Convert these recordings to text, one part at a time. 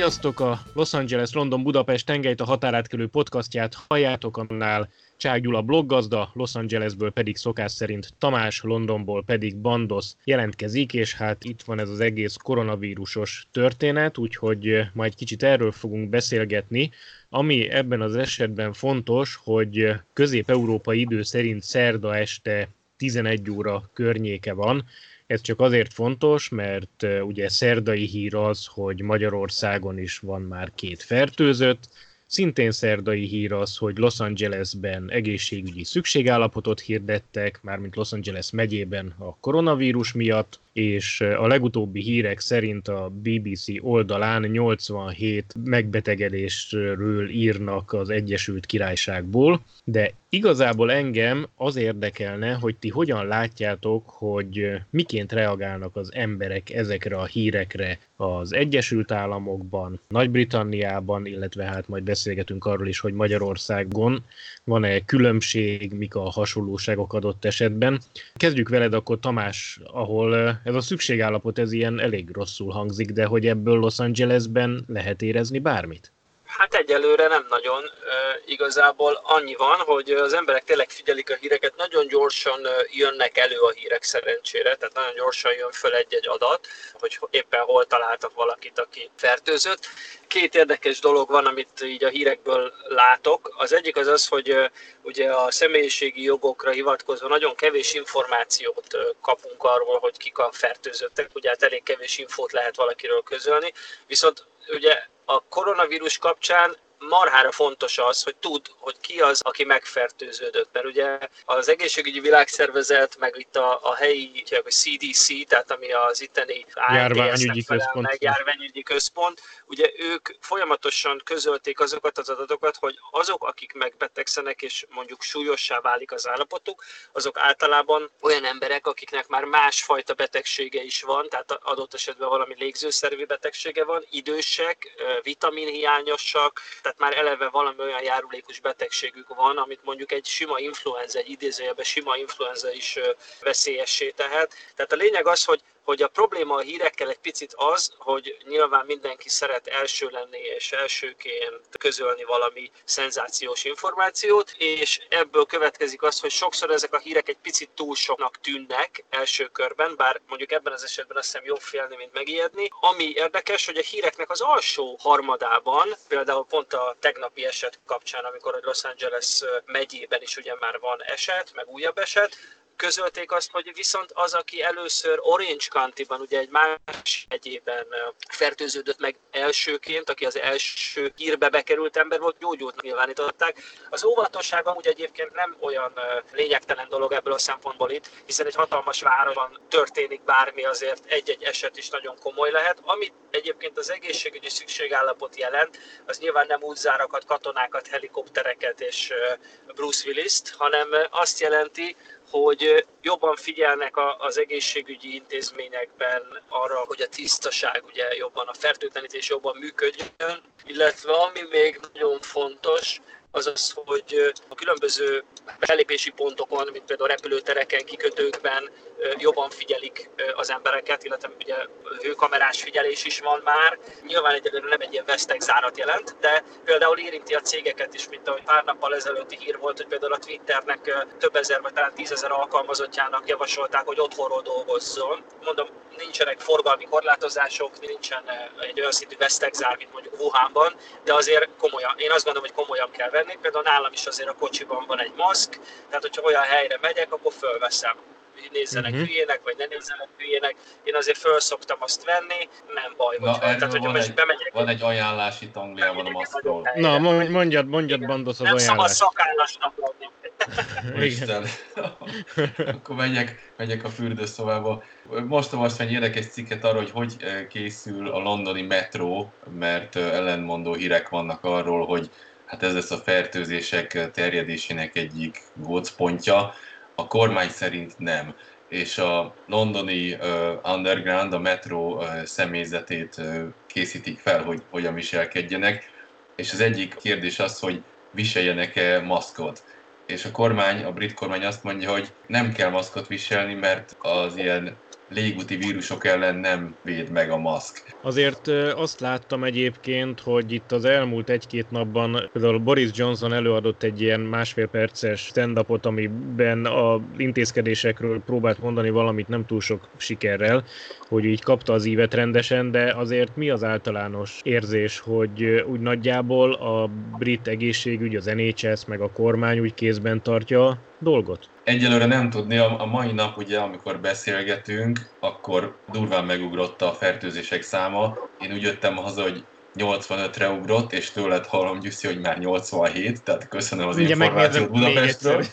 Sziasztok! A Los Angeles London Budapest tengelyt a határátkelő podcastját halljátok, annál Csák Gyula bloggazda, Los Angelesből pedig szokás szerint Tamás, Londonból pedig Bandos jelentkezik, és hát itt van ez az egész koronavírusos történet, úgyhogy ma egy kicsit erről fogunk beszélgetni. Ami ebben az esetben fontos, hogy közép-európai idő szerint szerda este 11 óra környéke van, ez csak azért fontos, mert ugye szerdai hír az, hogy Magyarországon is van már két fertőzött, Szintén szerdai hír az, hogy Los Angelesben egészségügyi szükségállapotot hirdettek, mármint Los Angeles megyében a koronavírus miatt, és a legutóbbi hírek szerint a BBC oldalán 87 megbetegedésről írnak az Egyesült Királyságból, de igazából engem az érdekelne, hogy ti hogyan látjátok, hogy miként reagálnak az emberek ezekre a hírekre az Egyesült Államokban, Nagy-Britanniában, illetve hát majd beszélgetünk arról is, hogy Magyarországon van-e különbség, mik a hasonlóságok adott esetben. Kezdjük veled akkor Tamás, ahol ez a szükségállapot ez ilyen elég rosszul hangzik, de hogy ebből Los Angelesben lehet érezni bármit? Hát egyelőre nem nagyon. Igazából annyi van, hogy az emberek tényleg figyelik a híreket, nagyon gyorsan jönnek elő a hírek szerencsére, tehát nagyon gyorsan jön föl egy-egy adat, hogy éppen hol találtak valakit, aki fertőzött. Két érdekes dolog van, amit így a hírekből látok. Az egyik az az, hogy ugye a személyiségi jogokra hivatkozva nagyon kevés információt kapunk arról, hogy kik a fertőzöttek. Ugye hát elég kevés infót lehet valakiről közölni, viszont ugye a koronavírus kapcsán marhára fontos az, hogy tud, hogy ki az, aki megfertőződött. Mert ugye az egészségügyi világszervezet, meg itt a, a helyi a CDC, tehát ami az itteni járványügyi központ. Meg, járványügyi központ, ugye ők folyamatosan közölték azokat az adatokat, hogy azok, akik megbetegszenek és mondjuk súlyossá válik az állapotuk, azok általában olyan emberek, akiknek már másfajta betegsége is van, tehát adott esetben valami légzőszervi betegsége van, idősek, vitaminhiányosak, tehát már eleve valami olyan járulékos betegségük van, amit mondjuk egy sima influenza, egy idézőjelben sima influenza is veszélyessé tehet. Tehát a lényeg az, hogy hogy a probléma a hírekkel egy picit az, hogy nyilván mindenki szeret első lenni és elsőként közölni valami szenzációs információt, és ebből következik az, hogy sokszor ezek a hírek egy picit túl soknak tűnnek első körben, bár mondjuk ebben az esetben azt hiszem jobb félni, mint megijedni. Ami érdekes, hogy a híreknek az alsó harmadában, például pont a tegnapi eset kapcsán, amikor a Los Angeles megyében is ugye már van eset, meg újabb eset, közölték azt, hogy viszont az, aki először Orange County-ban, ugye egy más egyében fertőződött meg elsőként, aki az első hírbe bekerült ember volt, gyógyult nyilvánították. Az óvatosság amúgy egyébként nem olyan lényegtelen dolog ebből a szempontból itt, hiszen egy hatalmas városban történik bármi, azért egy-egy eset is nagyon komoly lehet. Amit egyébként az egészségügyi szükségállapot jelent, az nyilván nem útzárakat, katonákat, helikoptereket és Bruce Willis-t, hanem azt jelenti, hogy jobban figyelnek az egészségügyi intézményekben arra, hogy a tisztaság ugye jobban, a fertőtlenítés jobban működjön, illetve ami még nagyon fontos, az az, hogy a különböző belépési pontokon, mint például repülőtereken, kikötőkben jobban figyelik az embereket, illetve ugye hőkamerás figyelés is van már. Nyilván egyelőre nem egy ilyen vesztegzárat jelent, de például érinti a cégeket is, mint ahogy pár nappal ezelőtti hír volt, hogy például a Twitternek több ezer vagy talán tízezer alkalmazottjának javasolták, hogy otthonról dolgozzon. Mondom, nincsenek forgalmi korlátozások, nincsen egy olyan szintű vesztegzár, mint mondjuk Wuhanban, de azért komolyan, én azt gondolom, hogy komolyan kell venni. Például nálam is azért a kocsiban van egy maszk, tehát hogyha olyan helyre megyek, akkor fölveszem nézzenek uh-huh. hülyének, vagy ne nézzenek hülyének. Én azért föl szoktam azt venni, nem baj. Na, hogyha, tehát, hogyha van, egy, bemegyek, van egy ajánlás itt Angliában a maszkról. Na, mondjad, mondjad Bandos az nem ajánlást. Nem szabad szakállasnak lenni. Isten. Akkor menjek, menjek a fürdőszobába. Most olvastam egy érdekes cikket arról, hogy hogy eh, készül a londoni metró, mert eh, ellenmondó hírek vannak arról, hogy hát ez lesz a fertőzések terjedésének egyik gócpontja. A kormány szerint nem. És a londoni uh, underground, a metró uh, személyzetét uh, készítik fel, hogy hogyan viselkedjenek, és az egyik kérdés az, hogy viseljenek-e maszkot. És a kormány, a brit kormány azt mondja, hogy nem kell maszkot viselni, mert az ilyen légúti vírusok ellen nem véd meg a maszk. Azért azt láttam egyébként, hogy itt az elmúlt egy-két napban például Boris Johnson előadott egy ilyen másfél perces stand amiben a intézkedésekről próbált mondani valamit nem túl sok sikerrel, hogy így kapta az ívet rendesen, de azért mi az általános érzés, hogy úgy nagyjából a brit egészségügy, az NHS meg a kormány úgy kézben tartja dolgot? Egyelőre nem tudni, a mai nap ugye, amikor beszélgetünk, akkor durván megugrott a fertőzések száma. Én úgy jöttem haza, hogy 85-re ugrott, és tőled hallom, Gyuszi, hogy már 87, tehát köszönöm az Ugye információt Budapestről.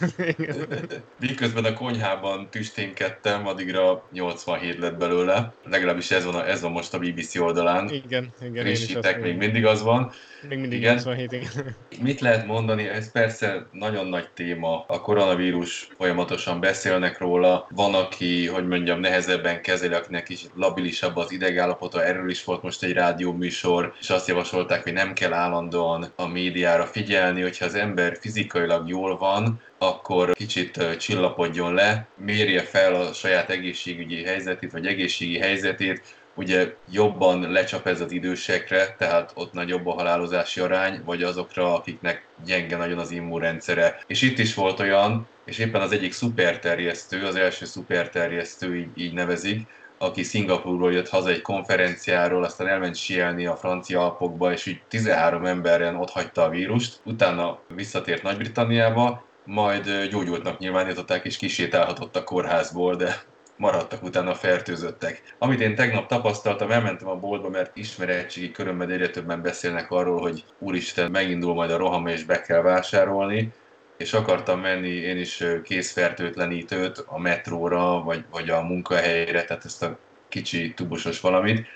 Miközben a konyhában tüsténkedtem, addigra 87 lett belőle. Legalábbis ez van, a, ez van most a BBC oldalán. Igen, igen. Frissítek, még mindig az van. Még mindig igen. 87, igen. Mit lehet mondani? Ez persze nagyon nagy téma. A koronavírus folyamatosan beszélnek róla. Van, aki, hogy mondjam, nehezebben kezeli, akinek is labilisabb az idegállapota. Erről is volt most egy rádióműsor, és azt javasolták, hogy nem kell állandóan a médiára figyelni, hogyha az ember fizikailag jól van, akkor kicsit csillapodjon le, mérje fel a saját egészségügyi helyzetét, vagy egészségi helyzetét, ugye jobban lecsap ez az idősekre, tehát ott nagyobb a halálozási arány, vagy azokra, akiknek gyenge nagyon az immunrendszere. És itt is volt olyan, és éppen az egyik szuperterjesztő, az első szuperterjesztő így, így nevezik, aki Szingapurról jött haza egy konferenciáról, aztán elment sielni a francia alpokba, és így 13 emberen ott hagyta a vírust, utána visszatért Nagy-Britanniába, majd gyógyultnak nyilvánították, és kisétálhatott a kórházból, de maradtak utána fertőzöttek. Amit én tegnap tapasztaltam, elmentem a boltba, mert ismeretségi körömben egyre többen beszélnek arról, hogy úristen, megindul majd a roham és be kell vásárolni, és akartam menni én is készfertőtlenítőt a metróra, vagy, vagy a munkahelyre, tehát ezt a kicsi tubusos valamit.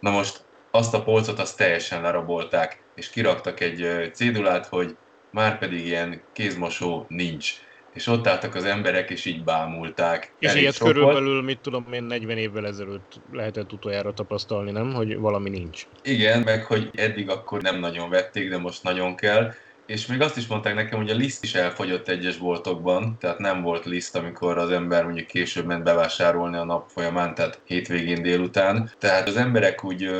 Na most azt a polcot azt teljesen lerabolták, és kiraktak egy cédulát, hogy már pedig ilyen kézmosó nincs és ott álltak az emberek, és így bámulták. És ilyet körülbelül, mit tudom én, 40 évvel ezelőtt lehetett utoljára tapasztalni, nem? Hogy valami nincs. Igen, meg hogy eddig akkor nem nagyon vették, de most nagyon kell. És még azt is mondták nekem, hogy a liszt is elfogyott egyes boltokban, tehát nem volt liszt, amikor az ember mondjuk később ment bevásárolni a nap folyamán, tehát hétvégén délután. Tehát az emberek úgy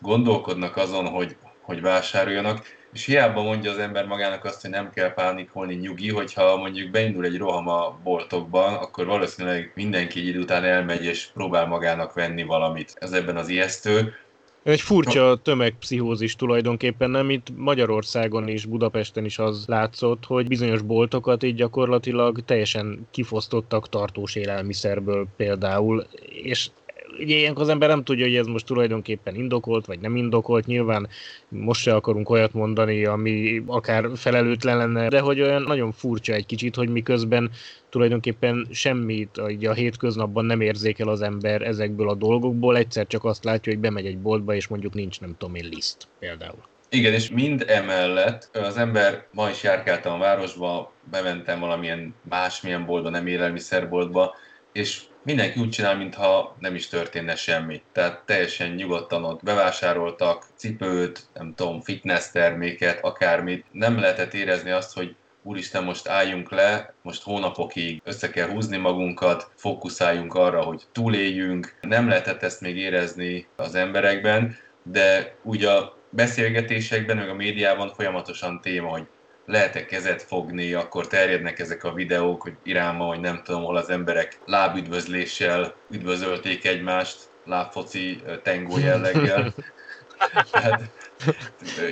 gondolkodnak azon, hogy, hogy vásároljanak, és hiába mondja az ember magának azt, hogy nem kell pánikolni, nyugi, hogyha mondjuk beindul egy roham a boltokban, akkor valószínűleg mindenki egy idő után elmegy és próbál magának venni valamit. Ez ebben az ijesztő. Egy furcsa tömegpszichózis tulajdonképpen, nem itt Magyarországon is, Budapesten is az látszott, hogy bizonyos boltokat így gyakorlatilag teljesen kifosztottak tartós élelmiszerből például, és ugye ilyenkor az ember nem tudja, hogy ez most tulajdonképpen indokolt, vagy nem indokolt. Nyilván most se akarunk olyat mondani, ami akár felelőtlen lenne, de hogy olyan nagyon furcsa egy kicsit, hogy miközben tulajdonképpen semmit a, a hétköznapban nem érzékel az ember ezekből a dolgokból, egyszer csak azt látja, hogy bemegy egy boltba, és mondjuk nincs nem tudom én liszt például. Igen, és mind emellett az ember, ma is járkáltam a városba, bementem valamilyen másmilyen boltba, nem élelmiszerboltba, és mindenki úgy csinál, mintha nem is történne semmi. Tehát teljesen nyugodtan ott bevásároltak cipőt, nem tudom, fitness terméket, akármit. Nem lehetett érezni azt, hogy úristen, most álljunk le, most hónapokig össze kell húzni magunkat, fókuszáljunk arra, hogy túléljünk. Nem lehetett ezt még érezni az emberekben, de úgy a beszélgetésekben, meg a médiában folyamatosan téma, hogy lehet-e kezet fogni, akkor terjednek ezek a videók, hogy Iránban, hogy nem tudom, hol az emberek lábüdvözléssel üdvözölték egymást, lábfoci tengó jelleggel. Tehát,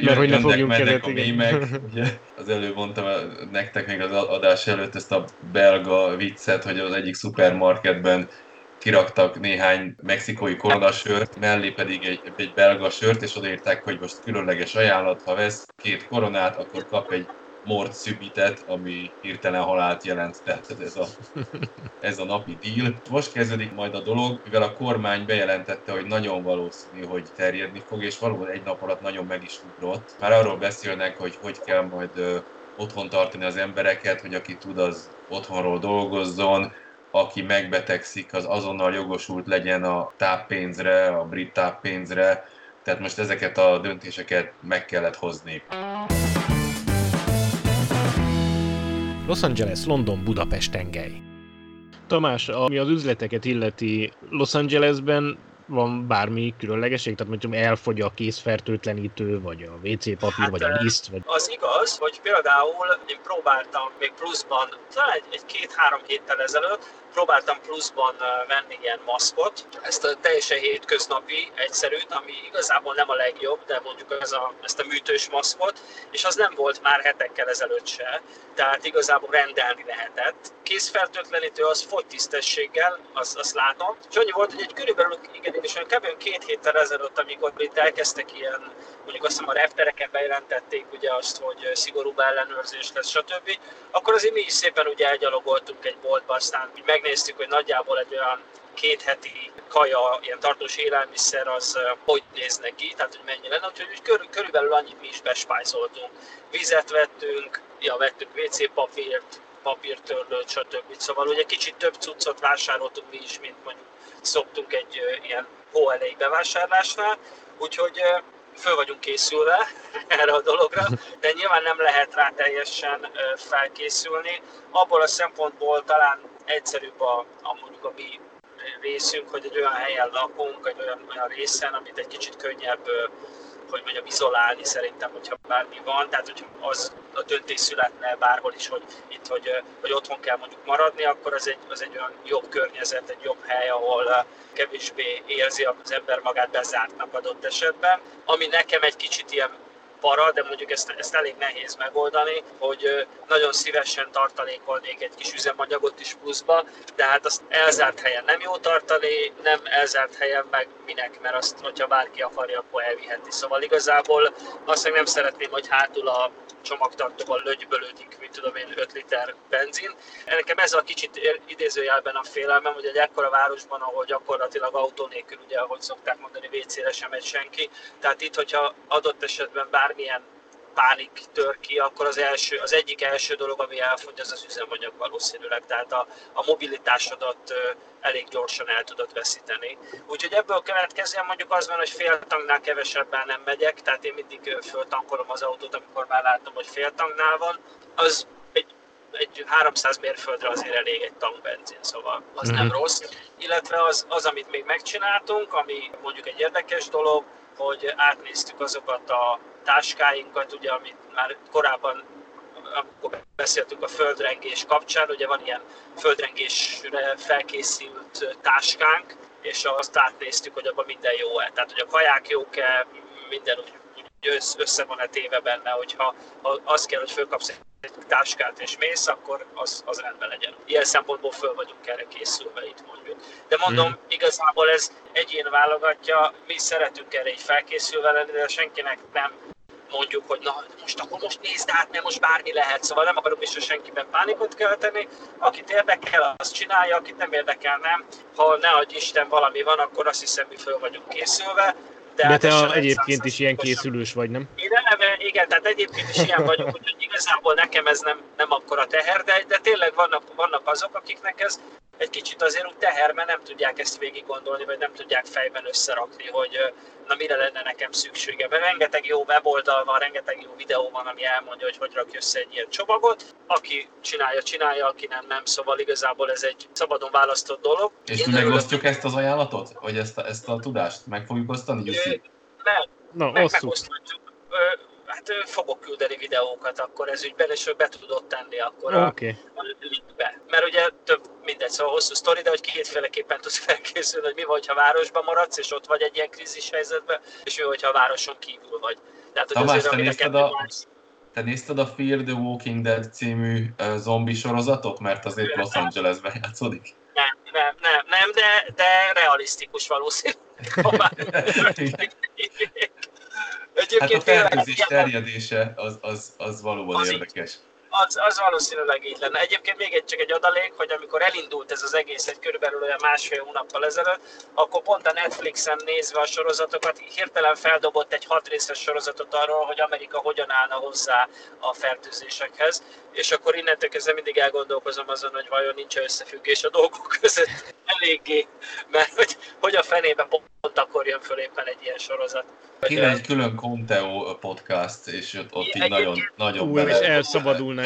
Mert hogy ne fogjunk kezet, a mémek. Az előbb mondtam nektek még az adás előtt ezt a belga viccet, hogy az egyik szupermarketben kiraktak néhány mexikói koronasört, mellé pedig egy, egy belga sört, és odaírták, hogy most különleges ajánlat, ha vesz két koronát, akkor kap egy mort szübitet, ami hirtelen halált jelent, tehát ez a, ez a napi deal. Most kezdődik majd a dolog, mivel a kormány bejelentette, hogy nagyon valószínű, hogy terjedni fog, és valóban egy nap alatt nagyon meg is ugrott. Már arról beszélnek, hogy hogy kell majd otthon tartani az embereket, hogy aki tud, az otthonról dolgozzon, aki megbetegszik, az azonnal jogosult legyen a táppénzre, a brit táppénzre, tehát most ezeket a döntéseket meg kellett hozni. Los Angeles, London, Budapest tengely. Tamás, ami az üzleteket illeti, Los Angelesben van bármi különlegesség? Tehát mondjuk elfogy a készfertőtlenítő, vagy a WC papír, hát, vagy a liszt? Vagy... Az igaz, hogy például én próbáltam még pluszban, talán egy, egy két-három héttel ezelőtt, próbáltam pluszban venni ilyen maszkot, ezt a teljesen hétköznapi, egyszerűt, ami igazából nem a legjobb, de mondjuk ez a, ezt a műtős maszkot, és az nem volt már hetekkel ezelőtt se, tehát igazából rendelni lehetett. Készfertőtlenítő az fogy tisztességgel, azt, azt látom. És annyi volt, hogy egy körülbelül, igen, és olyan kb. két héttel ezelőtt, amikor itt elkezdtek ilyen, mondjuk azt hiszem a reptereken bejelentették ugye azt, hogy szigorúbb ellenőrzés lesz, stb. Akkor azért mi is szépen ugye elgyalogoltunk egy boltba, aztán megnéztük, hogy nagyjából egy olyan két heti kaja, ilyen tartós élelmiszer, az hogy néz neki, tehát hogy mennyi lenne. Úgyhogy körül, körülbelül annyit mi is bespájzoltunk. Vizet vettünk, ja, vettünk WC papírt, papírtörlőt, stb. Szóval ugye kicsit több cuccot vásároltunk mi is, mint mondjuk szoktunk egy ilyen hóelejé bevásárlásnál. Úgyhogy föl vagyunk készülve erre a dologra, de nyilván nem lehet rá teljesen felkészülni. Abból a szempontból talán egyszerűbb a, a mondjuk a mi részünk, hogy egy olyan helyen lakunk, egy olyan, olyan részen, amit egy kicsit könnyebb hogy mondjam, izolálni szerintem, hogyha bármi van, tehát hogy az a döntés születne bárhol is, hogy itt, hogy, hogy otthon kell mondjuk maradni, akkor az egy, az egy olyan jobb környezet, egy jobb hely, ahol kevésbé érzi az ember magát bezártnak adott esetben. Ami nekem egy kicsit ilyen para, de mondjuk ezt, ezt elég nehéz megoldani, hogy nagyon szívesen tartalékolnék egy kis üzemanyagot is pluszba, de hát azt elzárt helyen nem jó tartani, nem elzárt helyen meg minek, mert azt, hogyha bárki akarja, akkor elviheti. Szóval igazából azt nem szeretném, hogy hátul a csomagtartóban lögybölődik, mit tudom én, 5 liter benzin. Nekem ez a kicsit idézőjelben a félelmem, hogy egy ekkora városban, ahol gyakorlatilag autó nélkül, ugye, ahogy szokták mondani, WC-re sem megy senki. Tehát itt, hogyha adott esetben bármilyen pánik tör ki, akkor az, első, az egyik első dolog, ami elfogy, az az üzemanyag valószínűleg. Tehát a, a mobilitásodat elég gyorsan el tudod veszíteni. Úgyhogy ebből következően mondjuk az van, hogy fél tanknál kevesebben nem megyek, tehát én mindig föltankolom az autót, amikor már látom, hogy fél tanknál van. Az egy, egy 300 mérföldre azért elég egy tank benzin, szóval az mm-hmm. nem mhm. rossz. Illetve az, az, amit még megcsináltunk, ami mondjuk egy érdekes dolog, hogy átnéztük azokat a táskáinkat, ugye, amit már korábban amikor beszéltünk a földrengés kapcsán, ugye van ilyen földrengésre felkészült táskánk, és azt átnéztük, hogy abban minden jó-e. Tehát, hogy a kaják jók-e, minden úgy, úgy össze van-e téve benne, hogyha ha az kell, hogy fölkapsz egy táskát és mész, akkor az, az rendben legyen. Ilyen szempontból föl vagyunk erre készülve itt mondjuk. De mondom, hmm. igazából ez egyén válogatja, mi szeretünk erre így felkészülve lenni, de senkinek nem mondjuk, hogy na most akkor most nézd át, mert most bármi lehet, szóval nem akarok is senkiben pánikot kelteni. Akit érdekel, azt csinálja, akit nem érdekel, nem. Ha ne adj Isten valami van, akkor azt hiszem, mi föl vagyunk készülve. De, de te a, egyébként is ilyen készülős vagy, nem? Én eleve, igen, tehát egyébként is ilyen vagyok, úgyhogy igazából nekem ez nem, nem akkora teher, de, de tényleg vannak, vannak azok, akiknek ez egy kicsit azért úgy teher, mert nem tudják ezt végig gondolni, vagy nem tudják fejben összerakni, hogy na mire lenne nekem szüksége. Mert rengeteg jó weboldal van, rengeteg jó videó van, ami elmondja, hogy hogy rakj össze egy ilyen csomagot. Aki csinálja, csinálja, aki nem, nem. Szóval igazából ez egy szabadon választott dolog. És mi megosztjuk ezt az ajánlatot? Vagy ezt a, ezt a tudást? Meg fogjuk osztani, Jussi? Nem, no, meg megoszthatjuk hát fogok küldeni videókat akkor ez ügyben, és ő be tudod tenni akkor okay. a, a linkbe. Mert ugye több, mindegy, szóval hosszú sztori, de hogy kétféleképpen tudsz felkészülni, hogy mi vagy, ha városban maradsz, és ott vagy egy ilyen krízis helyzetben, és mi vagy, ha a városon kívül vagy. Tehát, hogy Tamás, azért, te nézted a, más... te nézted a Fear the Walking Dead című uh, zombi sorozatot? Mert azért Los Angelesben játszódik. Nem, nem, nem, nem, de, de realisztikus valószínűleg. Egyébként hát a fertőzés terjedése az, az, az valóban az érdekes. Így, az, az valószínűleg így lenne. Egyébként még egy, csak egy adalék, hogy amikor elindult ez az egész egy körülbelül olyan másfél hónappal ezelőtt, akkor pont a Netflixen nézve a sorozatokat hirtelen feldobott egy hat részes sorozatot arról, hogy Amerika hogyan állna hozzá a fertőzésekhez, és akkor innentől kezdve mindig elgondolkozom azon, hogy vajon nincs összefüggés a dolgok között eléggé, mert hogy, hogy a fenébe pont akkor jön föl éppen egy ilyen sorozat. Kéne egy külön Conteo podcast, és ott, ott így nagyon, nagyon Ú, és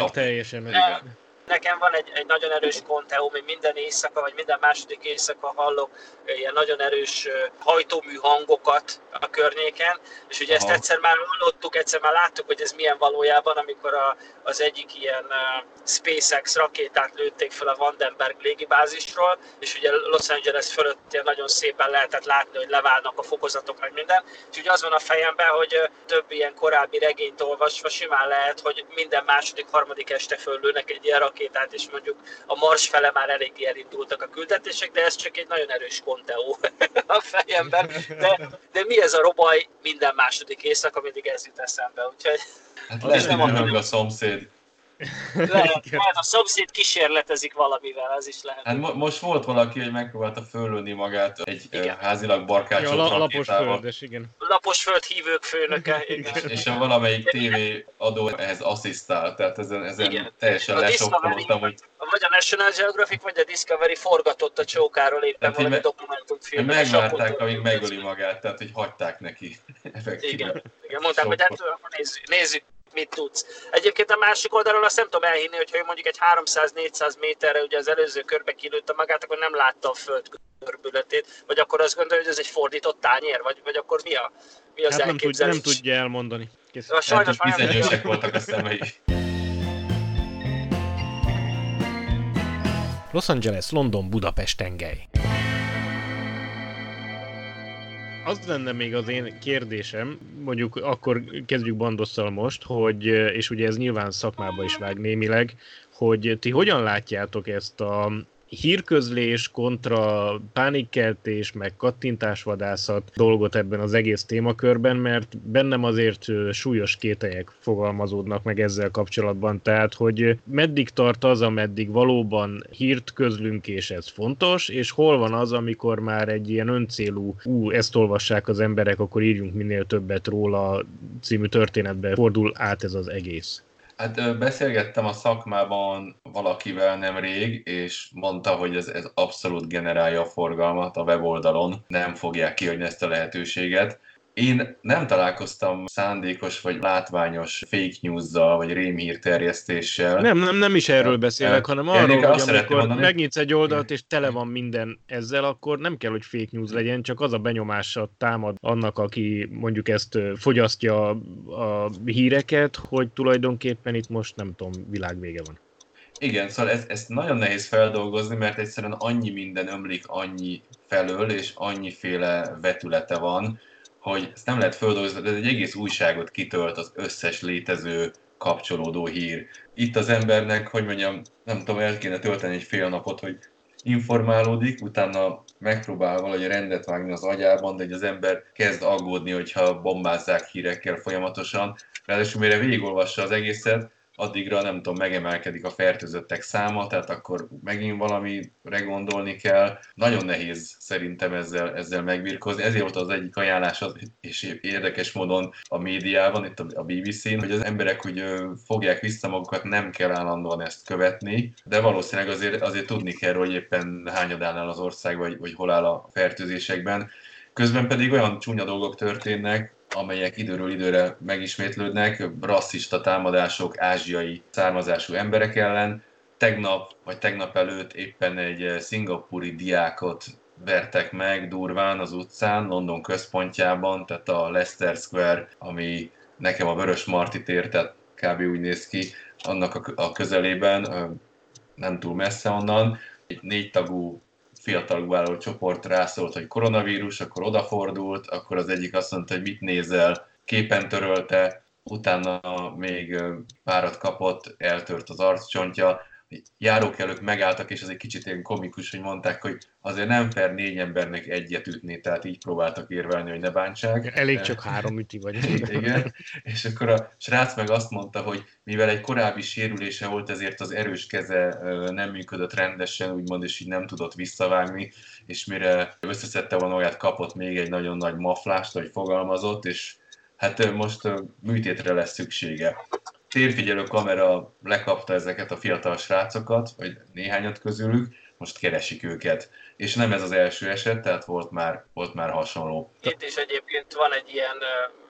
elszabadulnánk teljesen. Nem, Nekem van egy, egy nagyon erős konteó, hogy minden éjszaka, vagy minden második éjszaka hallok ilyen nagyon erős hajtómű hangokat a környéken, és ugye Aha. ezt egyszer már hallottuk, egyszer már láttuk, hogy ez milyen valójában, amikor a, az egyik ilyen uh, SpaceX rakétát lőtték fel a Vandenberg légibázisról, és ugye Los Angeles fölött ilyen nagyon szépen lehetett látni, hogy leválnak a fokozatok, meg minden. És ugye az van a fejemben, hogy több ilyen korábbi regényt olvasva simán lehet, hogy minden második, harmadik este föllőnek egy ilyen rakétát, és mondjuk a Mars fele már eléggé elindultak a küldetések, de ez csak egy nagyon erős konteó a fejemben. De, de mi ez a robaj minden második éjszaka, mindig ez jut eszembe. Úgyhogy Hát lehet, hogy a szomszéd. Lehet, lehet, a szomszéd kísérletezik valamivel, az is lehet. Hát mo- most volt valaki, hogy megpróbálta fölölni magát egy igen. házilag barkácsolt ja, lapos földes, igen. Lapos föld hívők főnöke, igen. És a valamelyik tévé adó ehhez asszisztál, tehát ezen, ezen igen. teljesen lesokkolottam, hogy... Vagy a National Geographic, vagy a Discovery forgatott a csókáról éppen tehát valami me- dokumentumfilm. Megvárták, amíg megöli magát, tehát hogy hagyták neki. Igen, igen, mondták, hogy hát nézzük, nézzük mit tudsz. Egyébként a másik oldalról azt nem tudom elhinni, hogy ha mondjuk egy 300-400 méterre ugye az előző körbe kilőtte magát, akkor nem látta a föld görbületét, vagy akkor azt gondolja, hogy ez egy fordított tányér, vagy, vagy akkor mi, a, mi az hát nem, tud, nem tudja elmondani. Kész. A sajnos hát, bizonyosek voltak a szemei. Los Angeles, London, Budapest tengely az lenne még az én kérdésem, mondjuk akkor kezdjük Bandosszal most, hogy, és ugye ez nyilván szakmába is vág némileg, hogy ti hogyan látjátok ezt a hírközlés kontra pánikkeltés, meg kattintásvadászat dolgot ebben az egész témakörben, mert bennem azért súlyos kételyek fogalmazódnak meg ezzel kapcsolatban. Tehát, hogy meddig tart az, ameddig valóban hírt közlünk, és ez fontos, és hol van az, amikor már egy ilyen öncélú, ú, ezt olvassák az emberek, akkor írjunk minél többet róla című történetbe fordul át ez az egész. Hát beszélgettem a szakmában valakivel nemrég, és mondta, hogy ez, ez abszolút generálja a forgalmat a weboldalon, nem fogják kihagyni ezt a lehetőséget. Én nem találkoztam szándékos vagy látványos fake news-zal, vagy rémhír terjesztéssel. Nem, nem, nem is erről beszélek, hanem arról, hogy amikor mondani, megnyitsz egy oldalt, és tele van minden ezzel, akkor nem kell, hogy fake news legyen, csak az a benyomása támad annak, aki mondjuk ezt fogyasztja a híreket, hogy tulajdonképpen itt most nem tudom, világvége van. Igen, szóval ez, ezt nagyon nehéz feldolgozni, mert egyszerűen annyi minden ömlik annyi felől, és annyiféle vetülete van, hogy ezt nem lehet földolgozni, de egy egész újságot kitölt az összes létező kapcsolódó hír. Itt az embernek, hogy mondjam, nem tudom, el kéne tölteni egy fél napot, hogy informálódik, utána megpróbál valahogy rendet vágni az agyában, de az ember kezd aggódni, hogyha bombázzák hírekkel folyamatosan. Ráadásul mire végigolvassa az egészet, addigra nem tudom, megemelkedik a fertőzöttek száma, tehát akkor megint valamire gondolni kell. Nagyon nehéz szerintem ezzel, ezzel megbirkózni. Ezért volt az egyik ajánlás, és érdekes módon a médiában, itt a BBC-n, hogy az emberek úgy fogják vissza magukat, nem kell állandóan ezt követni, de valószínűleg azért, azért tudni kell, hogy éppen hányadánál az ország, vagy, vagy hol áll a fertőzésekben. Közben pedig olyan csúnya dolgok történnek, amelyek időről időre megismétlődnek, rasszista támadások ázsiai származású emberek ellen. Tegnap vagy tegnap előtt éppen egy szingapúri diákot vertek meg durván az utcán, London központjában, tehát a Leicester Square, ami nekem a Vörös Marti tér, tehát kb. úgy néz ki, annak a közelében, nem túl messze onnan, egy négy tagú fiatal vállaló csoport rászólt, hogy koronavírus, akkor odafordult, akkor az egyik azt mondta, hogy mit nézel, képen törölte, utána még párat kapott, eltört az arccsontja, járókelők megálltak, és ez egy kicsit ilyen komikus, hogy mondták, hogy azért nem fair négy embernek egyet ütni, tehát így próbáltak érvelni, hogy ne bántsák. Elég csak három üti vagy. Igen, és akkor a srác meg azt mondta, hogy mivel egy korábbi sérülése volt, ezért az erős keze nem működött rendesen, úgymond, és így nem tudott visszavágni, és mire összeszedte volna olyat, kapott még egy nagyon nagy maflást, vagy fogalmazott, és hát most műtétre lesz szüksége térfigyelő kamera lekapta ezeket a fiatal srácokat, vagy néhányat közülük, most keresik őket. És nem ez az első eset, tehát volt már, volt már hasonló. Itt is egyébként van egy ilyen,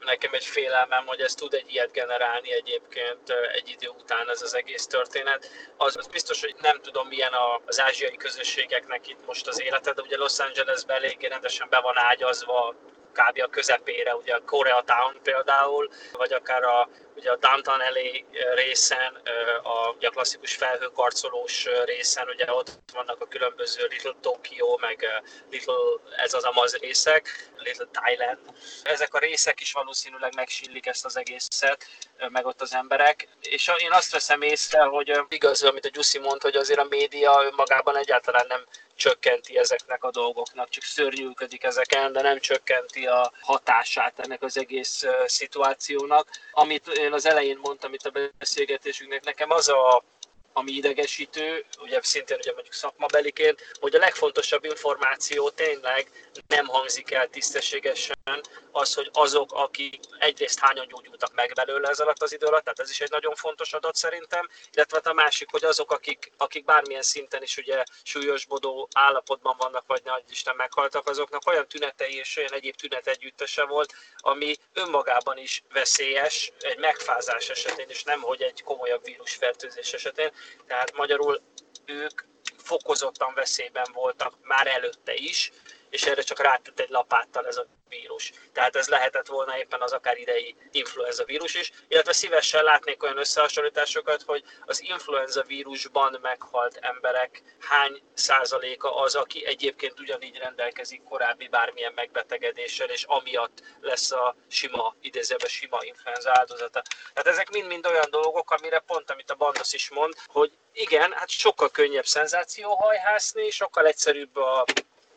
nekem egy félelmem, hogy ez tud egy ilyet generálni egyébként egy idő után ez az egész történet. Az, az biztos, hogy nem tudom milyen az ázsiai közösségeknek itt most az élete, de ugye Los Angelesben eléggé rendesen be van ágyazva kb. a közepére, ugye a Koreatown például, vagy akár a, ugye a Downtown LA részen, a, ugye a klasszikus felhőkarcolós részen, ugye ott vannak a különböző Little Tokyo, meg Little, ez az Amaz részek, Little Thailand. Ezek a részek is valószínűleg megsillik ezt az egészet, meg ott az emberek. És én azt veszem észre, hogy igaz, amit a Gyuszi mondta, hogy azért a média önmagában egyáltalán nem csökkenti ezeknek a dolgoknak, csak szörnyűködik ezeken, de nem csökkenti a hatását ennek az egész szituációnak. Amit én az elején mondtam itt a beszélgetésünknek, nekem az a ami idegesítő, ugye szintén ugye mondjuk szakmabeliként, hogy a legfontosabb információ tényleg nem hangzik el tisztességesen az, hogy azok, akik egyrészt hányan gyógyultak meg belőle ez alatt az idő alatt, tehát ez is egy nagyon fontos adat szerintem, illetve hát a másik, hogy azok, akik, akik bármilyen szinten is ugye súlyosbodó állapotban vannak, vagy ne Isten meghaltak, azoknak olyan tünetei és olyan egyéb tünet együttese volt, ami önmagában is veszélyes egy megfázás esetén, és nem hogy egy komolyabb vírusfertőzés esetén. Tehát magyarul ők fokozottan veszélyben voltak már előtte is, és erre csak rátett egy lapáttal ez a vírus. Tehát ez lehetett volna éppen az akár idei influenza vírus is, illetve szívesen látnék olyan összehasonlításokat, hogy az influenza vírusban meghalt emberek hány százaléka az, aki egyébként ugyanígy rendelkezik korábbi bármilyen megbetegedéssel, és amiatt lesz a sima, idézőben sima influenza áldozata. Tehát ezek mind-mind olyan dolgok, amire pont, amit a Bandos is mond, hogy igen, hát sokkal könnyebb szenzációhajhászni, sokkal egyszerűbb a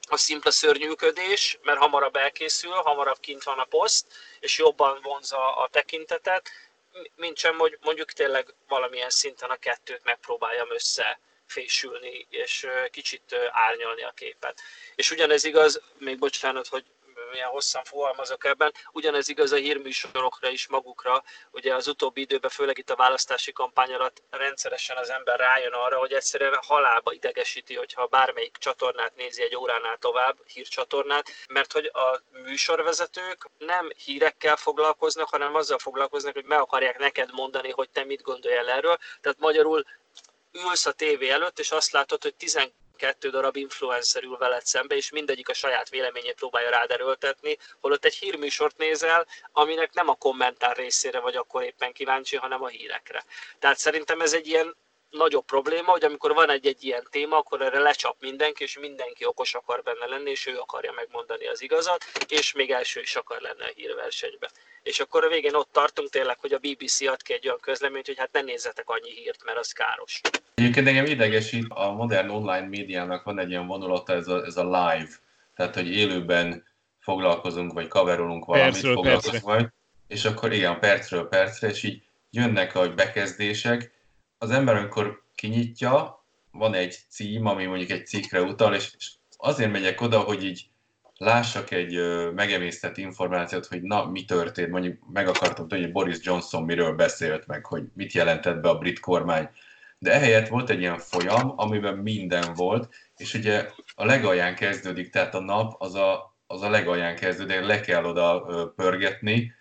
a szimpla szörnyűködés, mert hamarabb elkészül, hamarabb kint van a poszt, és jobban vonza a tekintetet, mint sem, hogy mondjuk tényleg valamilyen szinten a kettőt megpróbáljam összefésülni, és kicsit árnyalni a képet. És ugyanez igaz, még bocsánat, hogy milyen hosszan fogalmazok ebben. Ugyanez igaz a hírműsorokra is magukra. Ugye az utóbbi időben, főleg itt a választási kampány alatt rendszeresen az ember rájön arra, hogy egyszerűen halálba idegesíti, hogyha bármelyik csatornát nézi egy óránál tovább, hírcsatornát, mert hogy a műsorvezetők nem hírekkel foglalkoznak, hanem azzal foglalkoznak, hogy meg akarják neked mondani, hogy te mit gondoljál erről. Tehát magyarul ülsz a tévé előtt, és azt látod, hogy 12 kettő darab influencer ül veled szembe, és mindegyik a saját véleményét próbálja rád erőltetni, holott egy hírműsort nézel, aminek nem a kommentár részére vagy akkor éppen kíváncsi, hanem a hírekre. Tehát szerintem ez egy ilyen nagyobb probléma, hogy amikor van egy-egy ilyen téma, akkor erre lecsap mindenki, és mindenki okos akar benne lenni, és ő akarja megmondani az igazat, és még első is akar lenni a hírversenyben. És akkor a végén ott tartunk tényleg, hogy a BBC ad ki egy olyan közleményt, hogy hát ne nézzetek annyi hírt, mert az káros. Egyébként engem idegesít, a modern online médiának van egy ilyen vonulata, ez a, ez a live, tehát hogy élőben foglalkozunk, vagy kaverolunk valamit, percről foglalkozunk vagy, és akkor igen, percről percre, és így jönnek a bekezdések, az ember, amikor kinyitja, van egy cím, ami mondjuk egy cikkre utal, és azért megyek oda, hogy így lássak egy megemésztett információt, hogy na, mi történt, mondjuk meg akartam tudni, hogy Boris Johnson miről beszélt, meg hogy mit jelentett be a brit kormány. De ehelyett volt egy ilyen folyam, amiben minden volt, és ugye a legalján kezdődik, tehát a nap az a, az a legalján kezdődik, le kell oda pörgetni,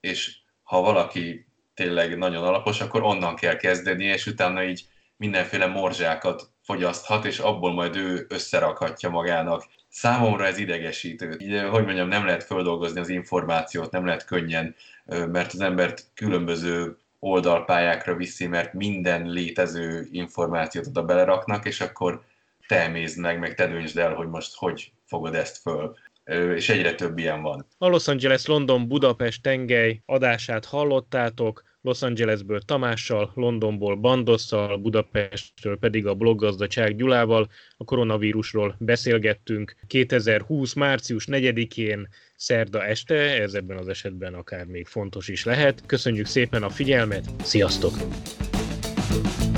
és ha valaki tényleg nagyon alapos, akkor onnan kell kezdeni, és utána így mindenféle morzsákat fogyaszthat, és abból majd ő összerakhatja magának. Számomra ez idegesítő. Így, hogy mondjam, nem lehet földolgozni az információt, nem lehet könnyen, mert az embert különböző oldalpályákra viszi, mert minden létező információt oda beleraknak, és akkor te emézd meg, meg te döntsd el, hogy most hogy fogod ezt föl és egyre több ilyen van. A Los Angeles London Budapest tengely adását hallottátok, Los Angelesből Tamással, Londonból Bandosszal, Budapestről pedig a bloggazdaság Gyulával a koronavírusról beszélgettünk 2020. március 4-én szerda este, ez ebben az esetben akár még fontos is lehet. Köszönjük szépen a figyelmet, sziasztok! thank you